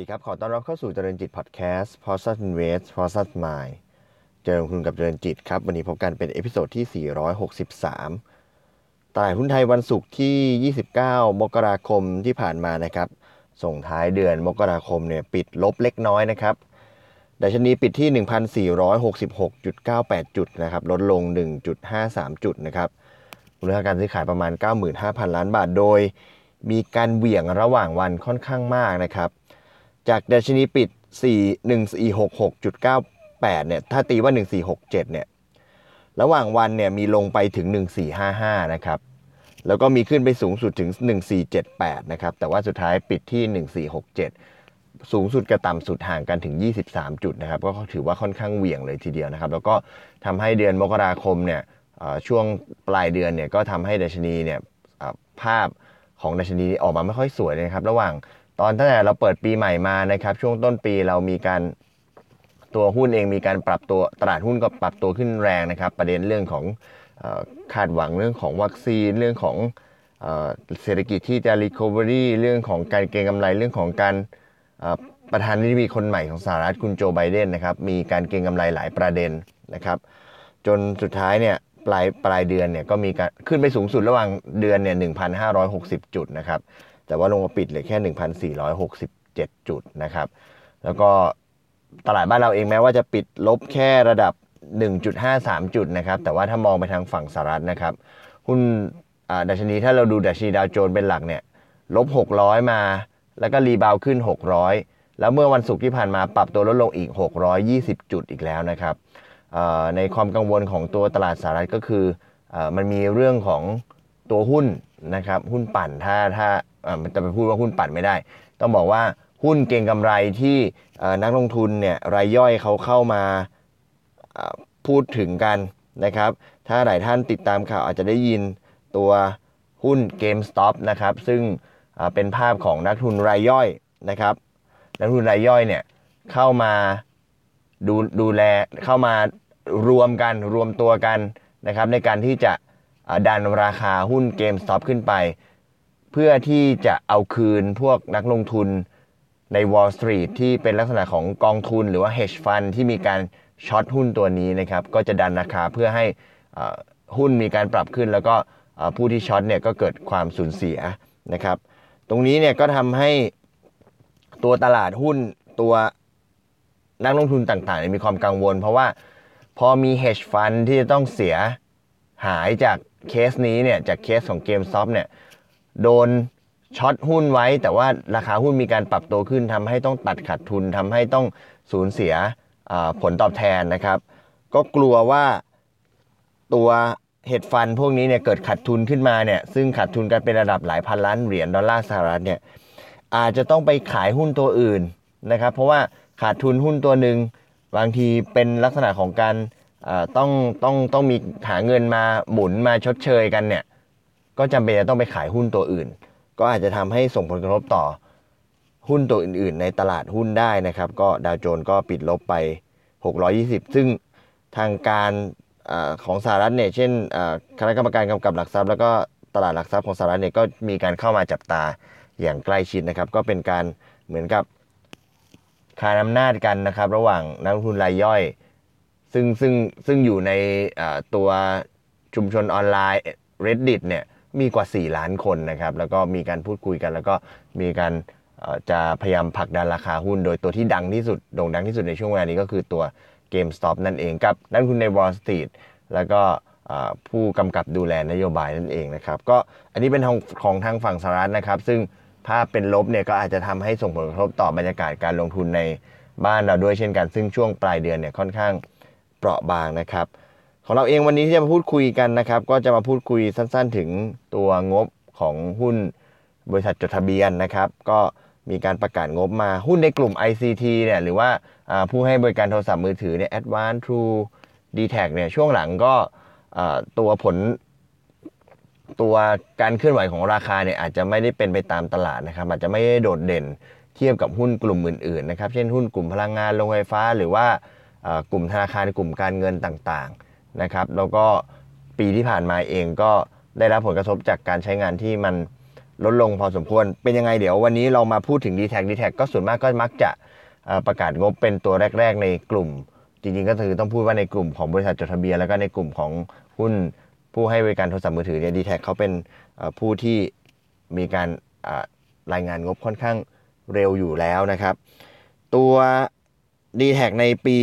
ดีครับ ขอต้อนรับเข้าสู่เจริญจิตพอดแคสต์ p o s t Invest p o s t Mind เจริญคุณกับเจริญจิตครับ วันนี้พบกันเป็น episode ที่ 463 ตลาดหุ้นไทยวันศุกร์ที่ 29 มกราคมที่ผ่านมานะครับ ส่งท้ายเดือนมกราคมเนี่ยปิดลบเล็กน้อยนะครับดัชนีปิดที่ 1,466.98 จุดนะครับ ลดลง 1.53 จุดนะครับมูลค่าการซื้อขายประมาณ 95,000 ล้านบาท โดย มีการเหวี่ยงระหว่างวันค่อนข้างมากนะครับ จากดัชนีปิด 4 1466.98 เนี่ย ถ้าตีว่า 1467 เนี่ย ระหว่างวันเนี่ยมีลงไปถึง 1455 นะครับ แล้วก็มีขึ้นไปสูงสุดถึง 1478 นะครับ แต่ว่าสุดท้ายปิดที่ 1467 สูงสุดกับต่ำสุดห่างกันถึง 23 จุดนะครับ ก็ถือว่าค่อนข้างเหวี่ยงเลยทีเดียวนะครับ แล้วก็ทำให้เดือนมกราคมเนี่ยช่วงปลายเดือนเนี่ยก็ทำให้ดัชนีเนี่ยภาพของดัชนีออกมาไม่ค่อยสวยเลยครับ ระหว่าง ตอนตั้งแต่เราเปิดปีใหม่มานะครับ ช่วงต้นปีเรามีการตัวหุ้นเองมีการปรับตัวตลาดหุ้นก็ปรับตัวขึ้นแรงนะครับ ประเด็นเรื่องของคาดหวังเรื่องของวัคซีนเรื่องของเศรษฐกิจที่จะ recovery เรื่องของการเก็งกำไรเรื่องของการประธานาธิบดีคนใหม่ของสหรัฐคุณโจไบเดนนะครับมีการเก็งกำไรหลายประเด็นนะครับ จนสุดท้ายเนี่ยปลายปลายเดือนเนี่ยก็มีการขึ้นไปสูงสุดระหว่างเดือนเนี่ย1,560 จุดนะครับ แต่ว่าลงมาปิดเหลือแค่ 1,467 จุดนะครับ แล้วก็ตลาดบ้านเราเองแม้ว่าจะปิดลบแค่ระดับ 1.53 จุดนะครับ แต่ว่าถ้ามองไปทางฝั่งสหรัฐนะครับ หุ้นดัชนีถ้าเราดูดัชนีดาวโจนส์เป็นหลักเนี่ยลบ 600 มา แล้วก็รีบาวขึ้น 600 แล้วเมื่อวันศุกร์ที่ผ่านมาปรับตัวลดลงอีก 620 จุดอีกแล้วนะครับในความกังวลของตัวตลาดสหรัฐก็คืออมันมีเรื่องของตัวหุ้นนะครับหุ้นปั่นถ้าถ้า จะไปพูดว่าหุ้นปั่นไม่ได้ ต้องบอกว่าหุ้นเก่งกำไรที่นักลงทุนเนี่ยรายย่อยเขาเข้ามาพูดถึงกันนะครับ ถ้าหลายท่านติดตามข่าวอาจจะได้ยินตัวหุ้น GameStop นะครับ ซึ่งเป็นภาพของนักทุนรายย่อยนะครับ นักลงทุนรายย่อยเนี่ยเข้ามาดูดูแลเข้ามารวมกันรวมตัวกันนะครับ ในการที่จะดันราคาหุ้น GameStop ขึ้นไป เพื่อที่จะเอาคืนพวกนักลงทุนใน Wall Street ที่เป็นลักษณะของกองทุนหรือว่า hedge fund ที่มีการ short หุ้นตัวนี้นะครับก็จะดันราคาเพื่อให้หุ้นมีการปรับขึ้น แล้วก็ผู้ที่ short เนี่ยก็เกิดความสูญเสียนะครับ ตรงนี้เนี่ยก็ทำให้ตัวตลาดหุ้นตัวนักลงทุนต่างๆ มีความกังวล เพราะว่าพอมี hedge fund ที่จะต้องเสียหายจากเคสนี้เนี่ยจากเคสของ GameStop เนี่ย โดนช็อตหุ้นไว้ แต่ว่าราคาหุ้นมีการปรับตัวขึ้นทำให้ต้องตัดขาดทุนทำให้ต้องสูญเสียผลตอบแทนนะครับ ก็กลัวว่าตัวเฮดฟันพวกนี้เนี่ยเกิดขาดทุนขึ้นมาเนี่ยซึ่งขาดทุนกันเป็นระดับหลายพันล้านเหรียญดอลลาร์สหรัฐเนี่ยอาจจะต้องไปขายหุ้นตัวอื่นนะครับเพราะว่าขาดทุนหุ้นตัวหนึ่งบางทีเป็นลักษณะของการต้องต้องต้องมีหาเงินมาหมุนมาชดเชยกันเนี่ย ก็จำเป็นจะต้องไปขายหุ้นตัวอื่น ก็อาจจะทำให้ส่งผลกระทบต่อหุ้นตัวอื่น ๆ ในตลาดหุ้นได้นะครับ ก็ดาวโจนส์ก็ปิดลบไป 620 ซึ่งทางการอของสหรัฐเนี่ยเช่นคณะกรรมการกำกับหลักทรัพย์ แล้วก็ตลาดหลักทรัพย์ของสหรัฐเนี่ยก็มีการเข้ามาจับตาอย่างใกล้ชิดนะครับ ก็เป็นการเหมือนกับคานอำนาจกันนะครับ ระหว่างนักลงทุนรายย่อย ซึ่งซึ่งซึ่งอยู่ในตัวชุมชนออนไลน์ reddit เนี่ย มีกว่า 4 ล้านคนนะครับ แล้วก็มีการพูดคุยกัน แล้วก็มีการจะพยายามผลักดันราคาหุ้น โดยตัวที่ดังที่สุดโด่งดังที่สุดในช่วงเวลานี้ก็คือตัว GameStop นั่นเองกับนักลงทุนใน Wall Street แล้วก็ผู้กำกับดูแลนโยบายนั่นเองนะครับ ก็อันนี้เป็นของของทางฝั่งสหรัฐนะครับ ซึ่งถ้าเป็นลบเนี่ยก็อาจจะทำให้ส่งผลกระทบต่อบรรยากาศการลงทุนในบ้านเราด้วยเช่นกัน ซึ่งช่วงปลายเดือนเนี่ยค่อนข้างเปราะบางนะครับ ของเราเองวันนี้ที่จะมาพูดคุยกันนะครับ ก็จะมาพูดคุยสั้นๆ ถึงตัวงบของหุ้นบริษัทจดทะเบียนนะครับ ก็มีการประกาศงบมาหุ้นในกลุ่ม ICT เนี่ยหรือว่าผู้ให้บริการโทรศัพท์มือถือเนี่ย Advanced True d t a c เนี่ยช่วงหลังก็ตัวผลตัวการเคลื่อนไหวของราคาเนี่ยอาจจะไม่ได้เป็นไปตามตลาดนะครับ อาจจะไม่ได้โดดเด่นเทียบกับหุ้นกลุ่มอื่นๆนะครับ เช่นหุ้นกลุ่มพลังงานโรงไฟฟ้า หรือว่ากลุ่มธนาคารกลุ่มการเงินต่างๆ นะครับ แล้วก็ปีที่ผ่านมาเองก็ได้รับผลกระทบจากการใช้งานที่มันลดลงพอสมควร เป็นยังไงเดี๋ยววันนี้เรามาพูดถึง d t แท d t แทก็ส่วนมากก็มักจะประกาศงบเป็นตัวแรก ๆ ในกลุ่ม จริงๆ ก็คือต้องพูดว่าในกลุ่มของบริษัทจดทะเบียน แล้วก็ในกลุ่มของหุ้นผู้ให้บริการโทรศัพท์มือถือเนี่ยดีแท็เขาเป็นผู้ที่มีการรายงานงบค่อนข้างเร็วอยู่แล้วนะครับ ตัว d t แทในปี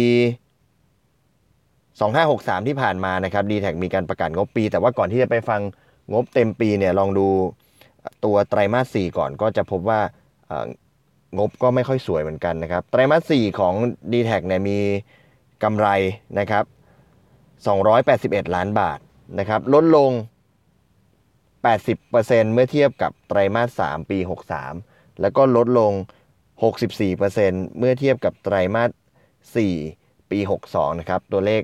2563 ที่ผ่านมานะครับ d t แทมีการประกาศงบปี แต่ว่าก่อนที่จะไปฟังงบเต็มปีเนี่ยลองดูตัวไตรมาส 4 ก่อนก็จะพบว่างบก็ไม่ค่อยสวยเหมือนกันนะครับ ไตรมาส 4 ของ d t แทเนี่ยมีกำไรนะครับ 281 ล้านบาทนะครับลดลง 80%เมื่อเทียบกับไตรมาส 3 ปี 63 แล้วก็ลดลง 64%เมื่อเทียบกับไตรมาส 4 ปี 62 นะครับ ตัวเลข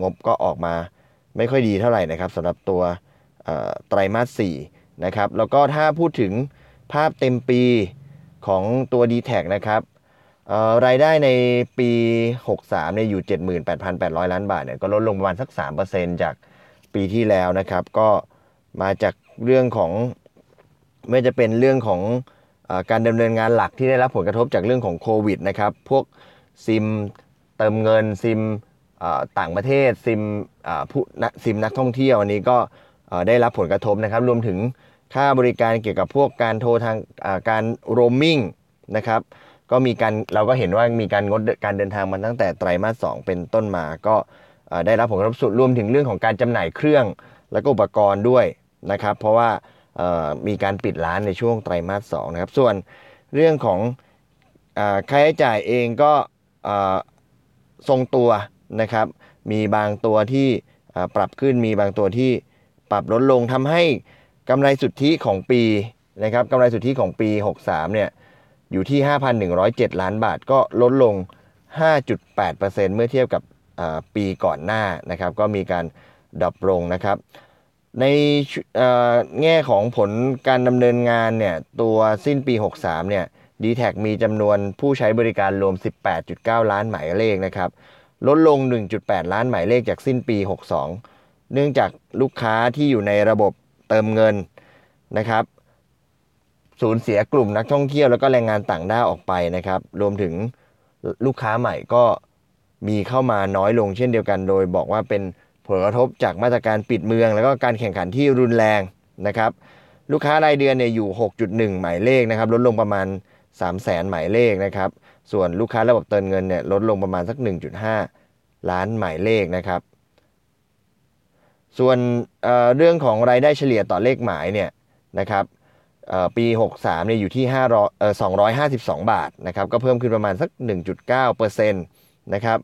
งบก็ออกมาไม่ค่อยดีเท่าไหร่นะครับสำหรับตัวไตรมาส4นะครับแล้วก็ถ้าพูดถึงภาพเต็มปีของตัว d t แทนะครับรายได้ในปี 63เนี่ยอยู่ 78,800 ล้านบาทเนี่ยก็ลดลงประมาณสัก 3%จากปีที่แล้วนะครับ ก็มาจากเรื่องของไม่จะเป็นเรื่องของอการดำเนินงานหลักที่ได้รับผลกระทบจากเรื่องของโควิดนะครับ พวกซิมเติมเงินซิม ต่างประเทศซิมผู้ซิมนักท่องเที่ยวอันนี้ก็ได้รับผลกระทบนะครับรวมถึงค่าบริการเกี่ยวกับพวกการโทรทางการโรมมิ่งนะครับก็มีการเราก็เห็นว่ามีการงดการเดินทางมาตั้งแต่ไตรมาสสเป็นต้นมาก็ได้รับผลกระทบสุดรวมถึงเรื่องของการจำหน่ายเครื่องและก็อุปกรณ์ด้วยนะครับ เพราะว่ามีการปิดร้านในช่วงไตรมาสสนะครับ ส่วนเรื่องของค่าใช้จ่ายเองก็ทรงตัว นะครับ มีบางตัวที่ปรับขึ้นมีบางตัวที่ปรับลดลงทำให้กำไรสุทธิของปีนะครับกำไรสุทธิของปี 63เนี่ยอยู่ที่ 5,107 ล้านบาทก็ลดลง 5.8%เมื่อเทียบกับปีก่อนหน้านะครับ ก็มีการดับลงนะครับ ในแง่ของผลการดำเนินงานเนี่ยตัวสิ้นปี 63เนี่ย d t แทมีจำนวนผู้ใช้บริการรวม 18.9 ล้านหมายเลขนะครับ ลดลง 1.8 ล้านหมายเลขจากสิ้นปี 62 เนื่องจากลูกค้าที่อยู่ในระบบเติมเงินนะครับ สูญเสียกลุ่มนักท่องเที่ยวแล้วก็แรงงานต่างด้าวออกไปนะครับ รวมถึงลูกค้าใหม่ก็มีเข้ามาน้อยลงเช่นเดียวกัน โดยบอกว่าเป็นผลกระทบจากมาตรการปิดเมือง แล้วก็การแข่งขันที่รุนแรงนะครับ ลูกค้ารายเดือนเนี่ยอยู่ 6.1 หมายเลขนะครับ ลดลงประมาณ 3 0 0แสนหมายเลขนะครับ ส่วนลูกค้าระบบเติมเงินเนี่ยลดลงประมาณสัก 1.5 ล้านหมายเลขนะครับ ส่วนเเรื่องของรายได้เฉลี่ยต่อเลขหมายเนี่ยนะครับปี 63เนี่ยอยู่ที่500เอ่อ252 บาทนะครับ ก็เพิ่มขึ้นประมาณสัก 1.9%นะครับ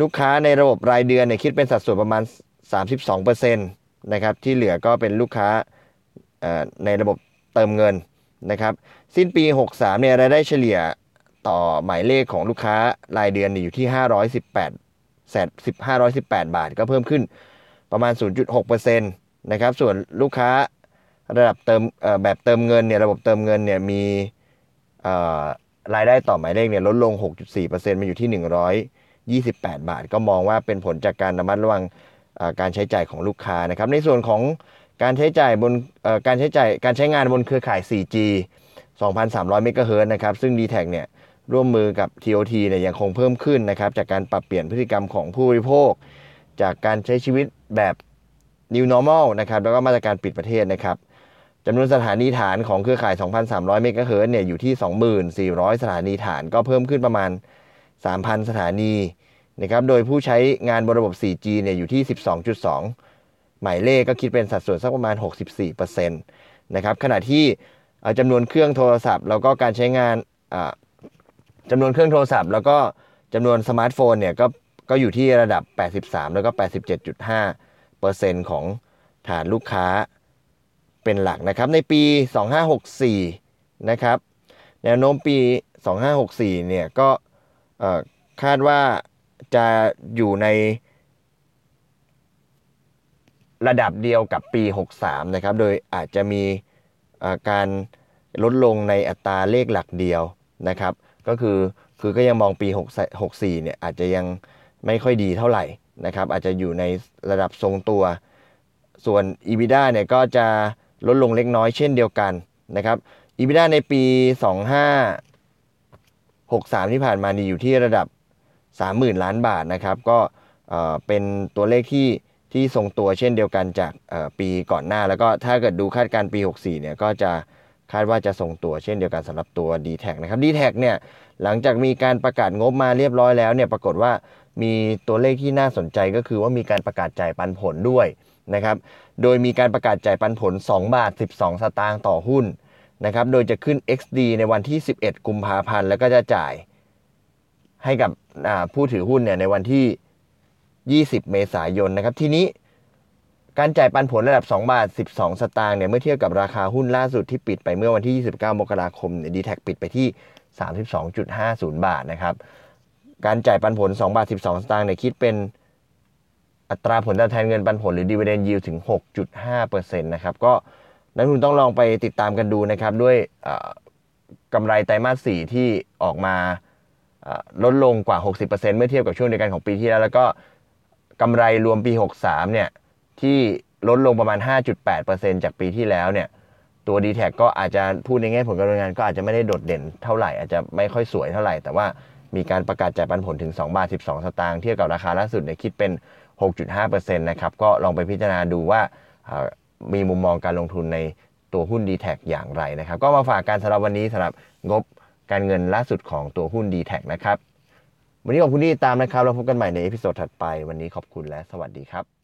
ลูกค้าในระบบรายเดือนเนี่ยคิดเป็นสัดส่วนประมาณ 32%นะครับ ที่เหลือก็เป็นลูกค้าในระบบเติมเงิน นะครับสิ้นปี 63เนี่ยรายได้เฉลี่ยต่อหมายเลขของลูกค้ารายเดือนอยู่ที่ 518แสน518 บาท ก็เพิ่มขึ้นประมาณ 0.6%นะครับส่วนลูกค้าระดับเติมแบบเติมเงินเนี่ยระบบเติมเงินเนี่ยมีรายได้ต่อหมายเลขเนี่ยลดลง 6.4%มาอยู่ที่ 128 บาท ก็มองว่าเป็นผลจากการระมัดระวังการใช้จ่ายของลูกค้านะครับในส่วนของ การใช้จ่ายบนการใช้จ่ายการใช้งานบนเครือข่าย 4G 2,300 เมกะเฮิรตนะครับ ซึ่ง d t แทเนี่ยร่วมมือกับ TOT เนี่ยยังคงเพิ่มขึ้นนะครับ จากการปรับเปลี่ยนพฤติกรรมของผู้บริโภค จากการใช้ชีวิตแบบ New Normal นะครับ แล้วก็มาตรการปิดประเทศนะครับจำนวนสถานีฐานของเครือข่าย 2,300 เมกะเฮิรตเนี่ยอยู่ที่ 2,400 สถานีฐานก็เพิ่มขึ้นประมาณ 3,000 สถานีนะครับ โดยผู้ใช้งานบนระบบ 4G เนี่ยอยู่ที่ 12.2 หมายเลขก็คิดเป็นสัดส่วนสักประมาณ 64%นะครับขณะที่จำนวนเครื่องโทรศัพท์ แล้วก็การใช้งานจำนวนเครื่องโทรศัพท์ แล้วก็จำนวนสมาร์ทโฟนเนี่ยก็ก็อยู่ที่ระดับ 83 แล้วก็ 87.5%ของฐานลูกค้าเป็นหลักนะครับ ในปี 2564 นะครับ แนวโน้มปี 2564 เนี่ยก็คาดว่าจะอยู่ใน ระดับเดียวกับปี 63 นะครับ โดยอาจจะมีการลดลงในอัตราเลขหลักเดียวนะครับ ก็คือคือก็ยังมองปี 64 เนี่ยอาจจะยังไม่ค่อยดีเท่าไหร่นะครับ อาจจะอยู่ในระดับทรงตัว ส่วน EBITDA เนี่ยก็จะลดลงเล็กน้อยเช่นเดียวกันนะครับ EBITDA ในปี 2563 ที่ผ่านมานี่อยู่ที่ระดับ 30,000 ล้านบาทนะครับ ก็เอ่อเป็นตัวเลขที่ ที่ทรงตัวเช่นเดียวกันจากปีก่อนหน้า แล้วก็ถ้าเกิดดูคาดการณ์ปี 64 เนี่ยก็จะคาดว่าจะทรงตัวเช่นเดียวกันสำหรับตัว d t แทนะครับ d t แทเนี่ยหลังจากมีการประกาศงบมาเรียบร้อยแล้วเนี่ยปรากฏว่ามีตัวเลขที่น่าสนใจก็คือว่ามีการประกาศจ่ายปันผลด้วยนะครับ โดยมีการประกาศจ่ายปันผล 2 บาท 12 สตางค์ต่อหุ้นนะครับ โดยจะขึ้น XD ในวันที่ 11 กุมภาพันธ์แล้วก็จะจ่ายให้กับผู้ถือหุ้นเนี่ยในวันที่ 20 เมษายนนะครับ ทีนี้การจ่ายปันผลระดับ 2 บาท 12 สตางค์เนี่ยเมื่อเทียบกับราคาหุ้นล่าสุดที่ปิดไปเมื่อวันที่ 29 มกราคมเนี่ยดีแท็ปิดไปที่ 32.50 บาทนะครับ การจ่ายปันผล 2 บาท 12 สตางค์เนี่ยคิดเป็นอัตราผลตอบแทนเงินปันผลหรือ dividend yield ถึง 6.5%นะครับ ก็นักลงทุนต้องลองไปติดตามกันดูนะครับ ด้วยกำไรไตรมาส 4 ที่ออกมาลดลงกว่า 60%เมื่อเทียบกับช่วงเดียวกันของปีที่แล้ว แล้วก็ กำไรรวมปี 63 เนี่ย ที่ลดลงประมาณ 5.8%จากปีที่แล้วเนี่ย ตัว d t แทก็อาจจะพูดในแง่ผลการดำเนินงานก็อาจจะไม่ได้โดดเด่นเท่าไหร่ อาจจะไม่ค่อยสวยเท่าไหร่ แต่ว่ามีการประกาศจ่ายปันผลถึง 2 บาท 12 สตางค์เทียบกับราคาล่าสุดเนี่ยคิดเป็น 6.5%นะครับ ก็ลองไปพิจารณาดูว่ามีมุมมองการลงทุนในตัวหุ้น d t แทอย่างไรนะครับ ก็มาฝากกันสำหรับวันนี้สำหรับงบการเงินล่าสุดของตัวหุ้น d t แทนะครับ วันนี้ขอบคุณที่ติดตามนะครับเราพบกันใหม่ใน episode ถัดไป วันนี้ขอบคุณและสวัสดีครับ